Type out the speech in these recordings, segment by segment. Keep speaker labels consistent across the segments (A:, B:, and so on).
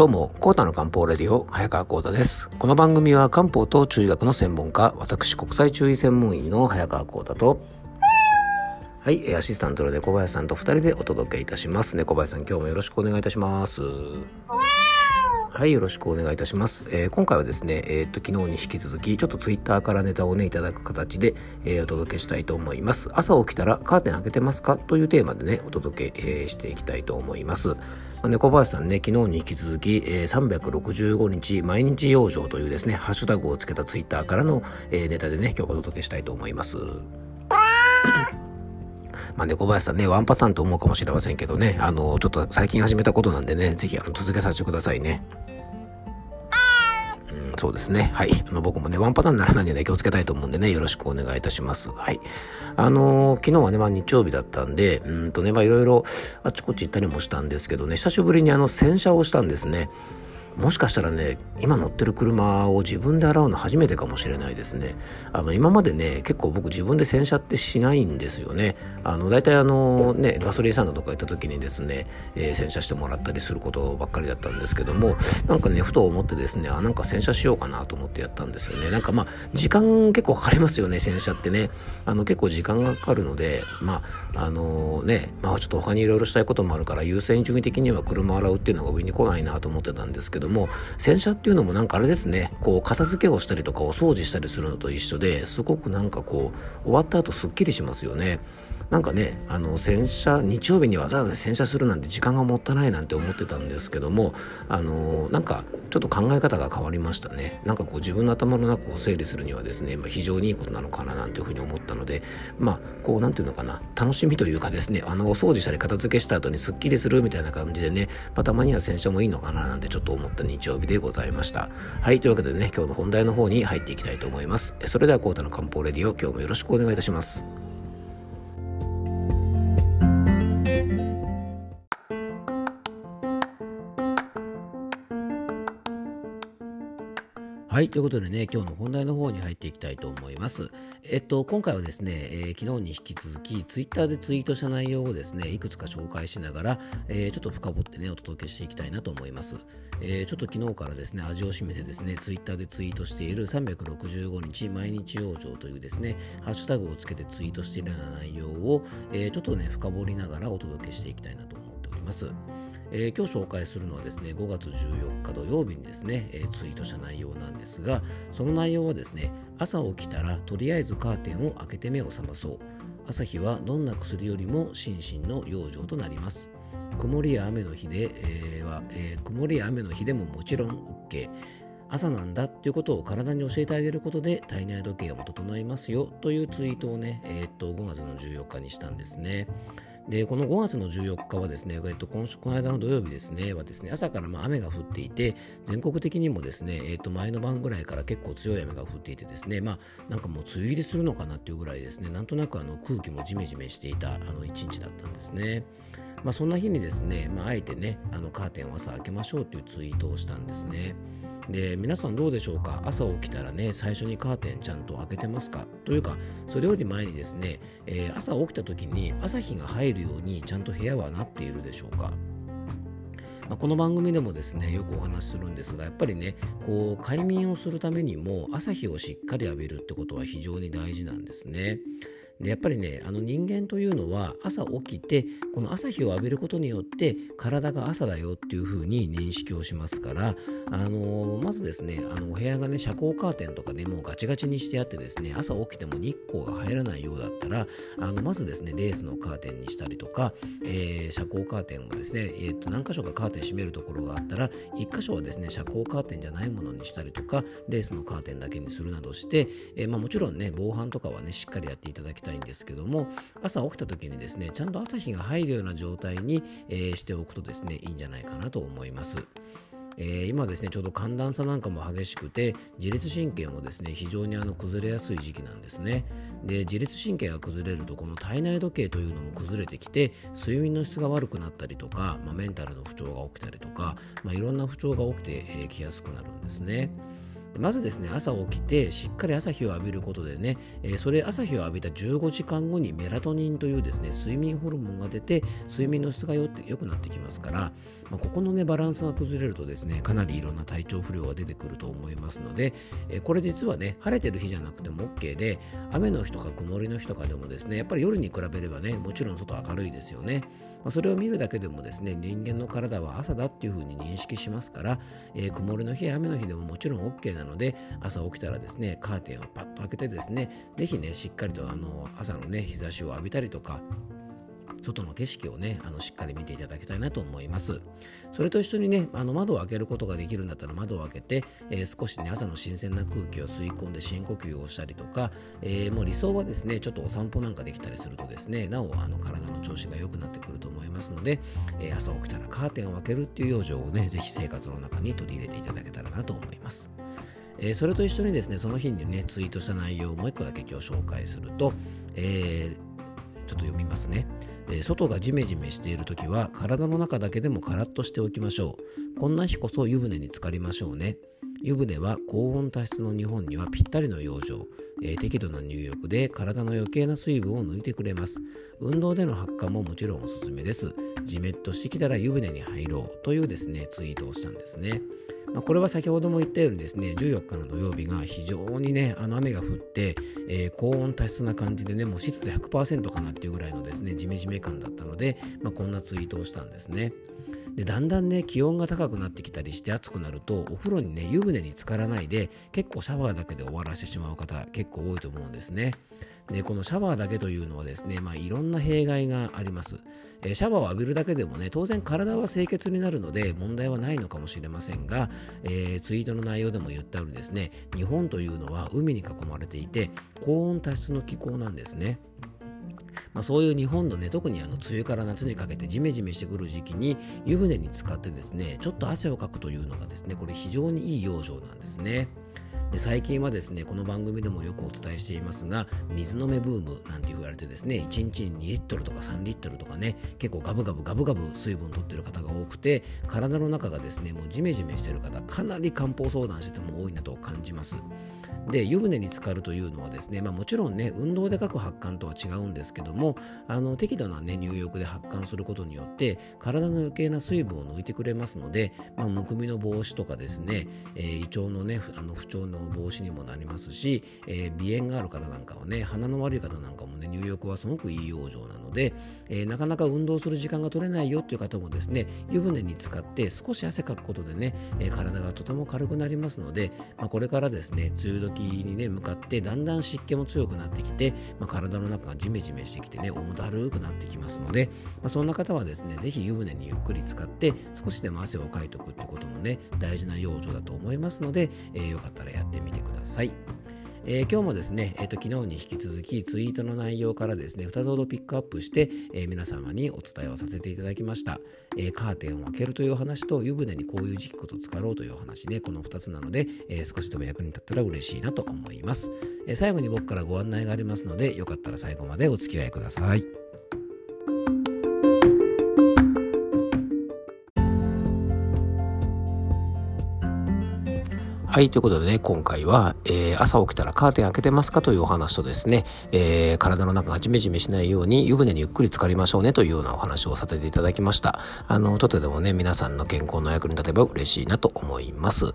A: どうも、コータの漢方レディオ、早川コータです。この番組は漢方と中医学の専門家、私国際中医専門医の早川コータと、はい、アシスタントの猫林さんと二人でお届けいたします。猫林さん、今日もよろしくお願いいたします。はい、よろしくお願いいたします。えー、今回はですね、えー、っと、昨日に引き続き、ちょっとツイッターからネタをね、いただく形で、えー、お届けしたいと思います。朝起きたらカーテン開けてますか？というテーマでね、お届け、えー、していきたいと思います。まあ、猫林さんね、昨日に引き続き、えー、365日毎日養生というですね、ハッシュタグをつけたツイッターからの、えー、ネタでね、今日お届けしたいと思います。まあ、猫林さんね、ワンパターンと思うかもしれませんけどね、あの、ちょっと最近始めたことなんでね、ぜひあの続けさせてくださいね。うん、そうですね。はい。あの、僕もね、ワンパターンにならないように気をつけたいと思うんでね、よろしくお願いいたします。はい。あのー、昨日はね、まあ日曜日だったんで、うんとね、まあいろいろあちこち行ったりもしたんですけどね、久しぶりにあの、洗車をしたんですね。もしかしたらね今乗ってる車を自分で洗うの初めてかもしれないですね。あの今までね結構僕自分で洗車ってしないんですよね。あの大体あのねガソリンスタンドとか行った時にですね、えー、洗車してもらったりすることばっかりだったんですけどもなんかねふと思ってですねあなんか洗車しようかなと思ってやったんですよね。なんかまあ時間結構かかりますよね洗車ってね。あの結構時間がかかるのでまああのー、ねまあちょっと他にいろいろしたいこともあるから優先順位的には車洗うっていうのが上に来ないなと思ってたんですけども洗車っていうのもなんかあれですねこう片付けをしたりとかお掃除したりするのと一緒ですごくなんかこう終わった後すっきりしますよね。なんかねあの洗車日曜日にわざわざ洗車するなんて時間がもったいないなんて思ってたんですけどもあのなんかちょっと考え方が変わりましたね。なんかこう自分の頭の中を整理するにはですね、まあ、非常にいいことなのかななんていうふうに思ったのでまあこうなんていうのかな楽しみというかですねあのお掃除したり片付けした後にすっきりするみたいな感じでね、まあ、たまには洗車もいいのかななんてちょっと思った日曜日でございました。はいというわけでね今日の本題の方に入っていきたいと思います。それではコータの漢方レディオ今日もよろしくお願いいたします。はい。ということでね、今日の本題の方に入っていきたいと思います。えっと、今回はですね、えー、昨日に引き続き、ツイッターでツイートした内容をですね、いくつか紹介しながら、えー、ちょっと深掘ってね、お届けしていきたいなと思います。えー、ちょっと昨日からですね、味を占めてですね、ツイッターでツイートしている365日毎日養生というですね、ハッシュタグをつけてツイートしているような内容を、えちょっとね、深掘りながらお届けしていきたいなと思っております。えー、今日紹介するのはですね5月14日土曜日にですね、えー、ツイートした内容なんですがその内容はですね朝起きたらとりあえずカーテンを開けて目を覚まそう。朝日はどんな薬よりも心身の養生となります。曇りや雨の日で、え、は、え、曇りや雨の日でももちろん OK 朝なんだっていうことを体に教えてあげることで体内時計も整いますよというツイートをね、えー、っと5月の14日にしたんですね。でこの5月の14日はですね、えっと、今週この間の土曜日ですねはですね朝からま雨が降っていて全国的にもですね、えっと、前の晩ぐらいから結構強い雨が降っていてですねまあなんかもう梅雨入りするのかなっていうぐらいですねなんとなくあの空気もジメジメしていたあの一日だったんですね。まあ、そんな日にですね、まあ、あえてねあのカーテンを朝開けましょうというツイートをしたんですね。で皆さんどうでしょうか？朝起きたらね最初にカーテンちゃんと開けてますか？というかそれより前にですね、えー、朝起きた時に朝日が入るようにちゃんと部屋はなっているでしょうか？ま、この番組でもですねよくお話しするんですがやっぱりねこう快眠をするためにも朝日をしっかり浴びるってことは非常に大事なんですね。でやっぱりねあの人間というのは朝起きてこの朝日を浴びることによって体が朝だよっていうふうに認識をしますからあのまずですねあのお部屋がね遮光カーテンとかねもうガチガチにしてあってですね朝起きても日光が入らないようだったらあのまずですねレースのカーテンにしたりとか、えー、遮光カーテンをですね、えー、と何箇所かカーテン閉めるところがあったら1箇所はですね遮光カーテンじゃないものにしたりとかレースのカーテンだけにするなどして、えー、まあ、もちろんね防犯とかはねしっかりやっていただきたいたいんですけども朝起きた時にですねちゃんと朝日が入るような状態に、えー、しておくとですねいいんじゃないかなと思います。えー、今ですねちょうど寒暖差なんかも激しくて自律神経もですね非常にあの崩れやすい時期なんですねで自律神経が崩れるとこの体内時計というのも崩れてきて睡眠の質が悪くなったりとか、まあ、メンタルの不調が起きたりとか、まあ、いろんな不調が起きてきやすくなるんですねまずですね朝起きてしっかり朝日を浴びることでね、え、それ朝日を浴びた15時間後にメラトニンというですね睡眠ホルモンが出て睡眠の質が良くなってきますから、まあ、ここのねバランスが崩れるとですねかなりいろんな体調不良が出てくると思いますので、え、これ実はね晴れてる日じゃなくても OK で雨の日とか曇りの日とかでもですねやっぱり夜に比べればねもちろん外明るいですよね、まあ、それを見るだけでもですね人間の体は朝だっていうふうに認識しますから、えー、曇りの日や雨の日でももちろん OK ななので朝起きたらですねカーテンをパッと開けてですねぜひねしっかりとあの朝のね日差しを浴びたりとか外の景色をねあのしっかり見ていただきたいなと思います。それと一緒にねあの窓を開けることができるんだったら窓を開けて、えー、少しね朝の新鮮な空気を吸い込んで深呼吸をしたりとか、えー、もう理想はですねちょっとお散歩なんかできたりするとですねなおあの体の調子が良くなってくると思いますので、えー、朝起きたらカーテンを開けるっていう養生をねぜひ生活の中に取り入れていただけたらなと思います。えー、それと一緒にですねその日にねツイートした内容をもう1個だけ今日紹介すると、えーちょっと読みますね、えー、外がジメジメしている時は体の中だけでもカラッとしておきましょう。こんな日こそ湯船に浸かりましょうね。湯船は高温多湿の日本にはぴったりの養生、えー、適度な入浴で体の余計な水分を抜いてくれます。運動での発汗ももちろんおすすめです。じめっとしてきたら湯船に入ろうというですねツイートをしたんですね。まあ、これは先ほども言ったようにですね14日の土曜日が非常にねあの雨が降って、えー、高温多湿な感じでねもう湿度100%かなっていうぐらいのですねジメジメ感だったので、まあ、こんなツイートをしたんですね。でだんだんね気温が高くなってきたりして暑くなるとお風呂にね湯船に浸からないで結構シャワーだけで終わらせてしまう方結構多いと思うんですね。でこのシャワーだけというのはですね、まあ、いろんな弊害があります、え、シャワーを浴びるだけでもね当然体は清潔になるので問題はないのかもしれませんが、えー、ツイートの内容でも言ったようにですね日本というのは海に囲まれていて高温多湿の気候なんですね。まあ、そういう日本のね特にあの梅雨から夏にかけてジメジメしてくる時期に湯船に浸かってですねちょっと汗をかくというのがですねこれ非常にいい養生なんですね。で最近はですねこの番組でもよくお伝えしていますが水飲めブームなんて言われてですね1日に2リットルとか3リットルとかね結構ガブガブガブガブ水分取ってる方が多くて体の中がですねもうジメジメしてる方かなり漢方相談してても多いなと感じます。で湯船に浸かるというのはですね、まあ、もちろんね運動でかく発汗とは違うんですけどもあの適度な、ね、入浴で発汗することによって体の余計な水分を抜いてくれますので、まあ、むくみの防止とかですね、えー、胃腸のねあの不調の防止にもなりますし、えー、鼻炎がある方なんかはね鼻の悪い方なんかもね入浴はすごくいい養生なので、えー、なかなか運動する時間が取れないよっていう方もですね湯船に浸かって少し汗かくことでね、え体がとても軽くなりますので、まあ、これからですね梅雨時にね向かってだんだん湿気も強くなってきて、まあ、体の中がジメジメしてきてね重だるくなってきますので、まあ、そんな方はですねぜひ湯船にゆっくり使って少しでも汗をかいておくってこともね大事な養生だと思いますので、えー、よかったらやってみてください。えー、今日もですね、えーと、昨日に引き続きツイートの内容からですね2つほどピックアップして、えー、皆様にお伝えをさせていただきました、えー、カーテンを開けるという話と湯船にこういう時期こと使ろうという話ねこの2つなので、え少しでも役に立ったら嬉しいなと思います、え最後に僕からご案内がありますのでよかったら最後までお付き合いください。はい、ということでね、今回は、えー、朝起きたらカーテン開けてますかというお話とですね、えー、体の中がジメジメしないように湯船にゆっくり浸かりましょうねというようなお話をさせていただきました。あの、ちょっとでもね、皆さんの健康の役に立てば嬉しいなと思います。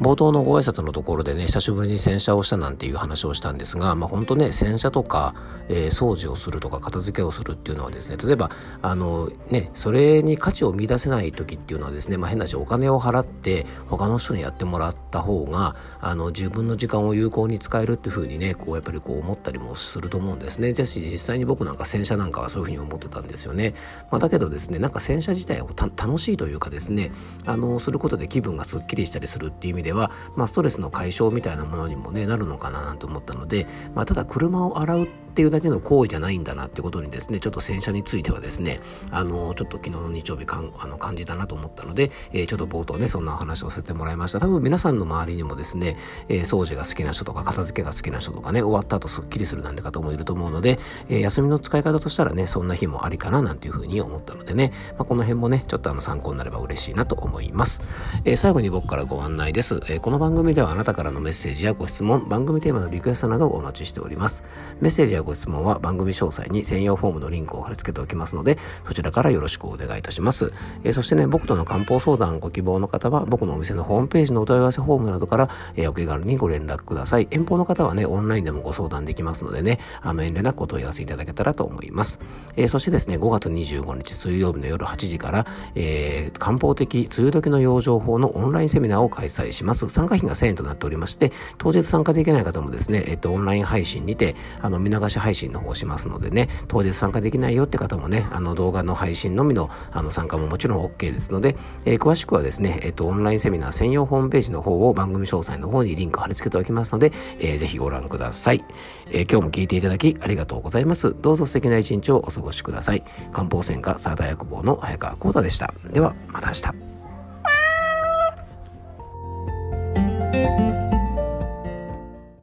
A: 冒頭のご挨拶のところでね、久しぶりに洗車をしたなんていう話をしたんですが、まあ本当ね、洗車とか、えー、掃除をするとか片付けをするっていうのはですね、例えば、あの、ね、それに価値を見出せない時っていうのはですね、まあ変なしお金を払って他の人にやってもらった方があの自分の時間を有効に使えるっていうふうにねこうやっぱりこう思ったりもすると思うんですね。じゃし実際に僕なんか洗車なんかはそういうふうに思ってたんですよね。まあ、だけどですねなんか洗車自体を楽しいというかですねあのすることで気分がすっきりしたりするっていう意味では、まあ、ストレスの解消みたいなものにもねなるのかななんて思ったので、まあ、ただ車を洗うってっていうだけの行為じゃないんだなってことにですね、ちょっと洗車についてはですね、あの、ちょっと昨日の日曜日かんあの感じたなと思ったので、えー、ちょっと冒頭ね、そんなお話をさせてもらいました。多分皆さんの周りにもですね、えー、掃除が好きな人とか、片付けが好きな人とかね、終わった後すっきりするなんて方もいると思うので、えー、休みの使い方としたらね、そんな日もありかななんていうふうに思ったのでね、まあ、この辺もね、ちょっとあの参考になれば嬉しいなと思います。えー、最後に僕からご案内です、えー。この番組ではあなたからのメッセージやご質問、番組テーマのリクエストなどをお待ちしております。メッセージやご質問は番組詳細に専用フォームのリンクを貼り付けておきますので、そちらからよろしくお願いいたします。えー、そしてね、僕との漢方相談ご希望の方は、僕のお店のホームページのお問い合わせフォームなどから、えー、お気軽にご連絡ください。遠方の方はね、オンラインでもご相談できますのでね、あの遠慮なくお問い合わせいただけたらと思います。えー、そしてですね、5月25日水曜日の夜8時から、えー、漢方的梅雨時の養生法のオンラインセミナーを開催します。参加費が1000円となっておりまして、当日参加できない方もですね、えっ、と、オンライン配信にて、あの、見逃し配信の方をしますのでね、当日参加できないよって方もね、あの、動画の配信のみの、あの、参加ももちろん OK ですので、えー、詳しくはですね、えっ、と、オンラインセミナー専用ホームページの方を番組詳細の方にリンク貼り付けておきますので、えー、ぜひご覧ください。え、今日も聞いていただきありがとうございます。どうぞ素敵な一日をお過ごしください。漢方専科サーダ薬房の早川幸太でした。では、また明日。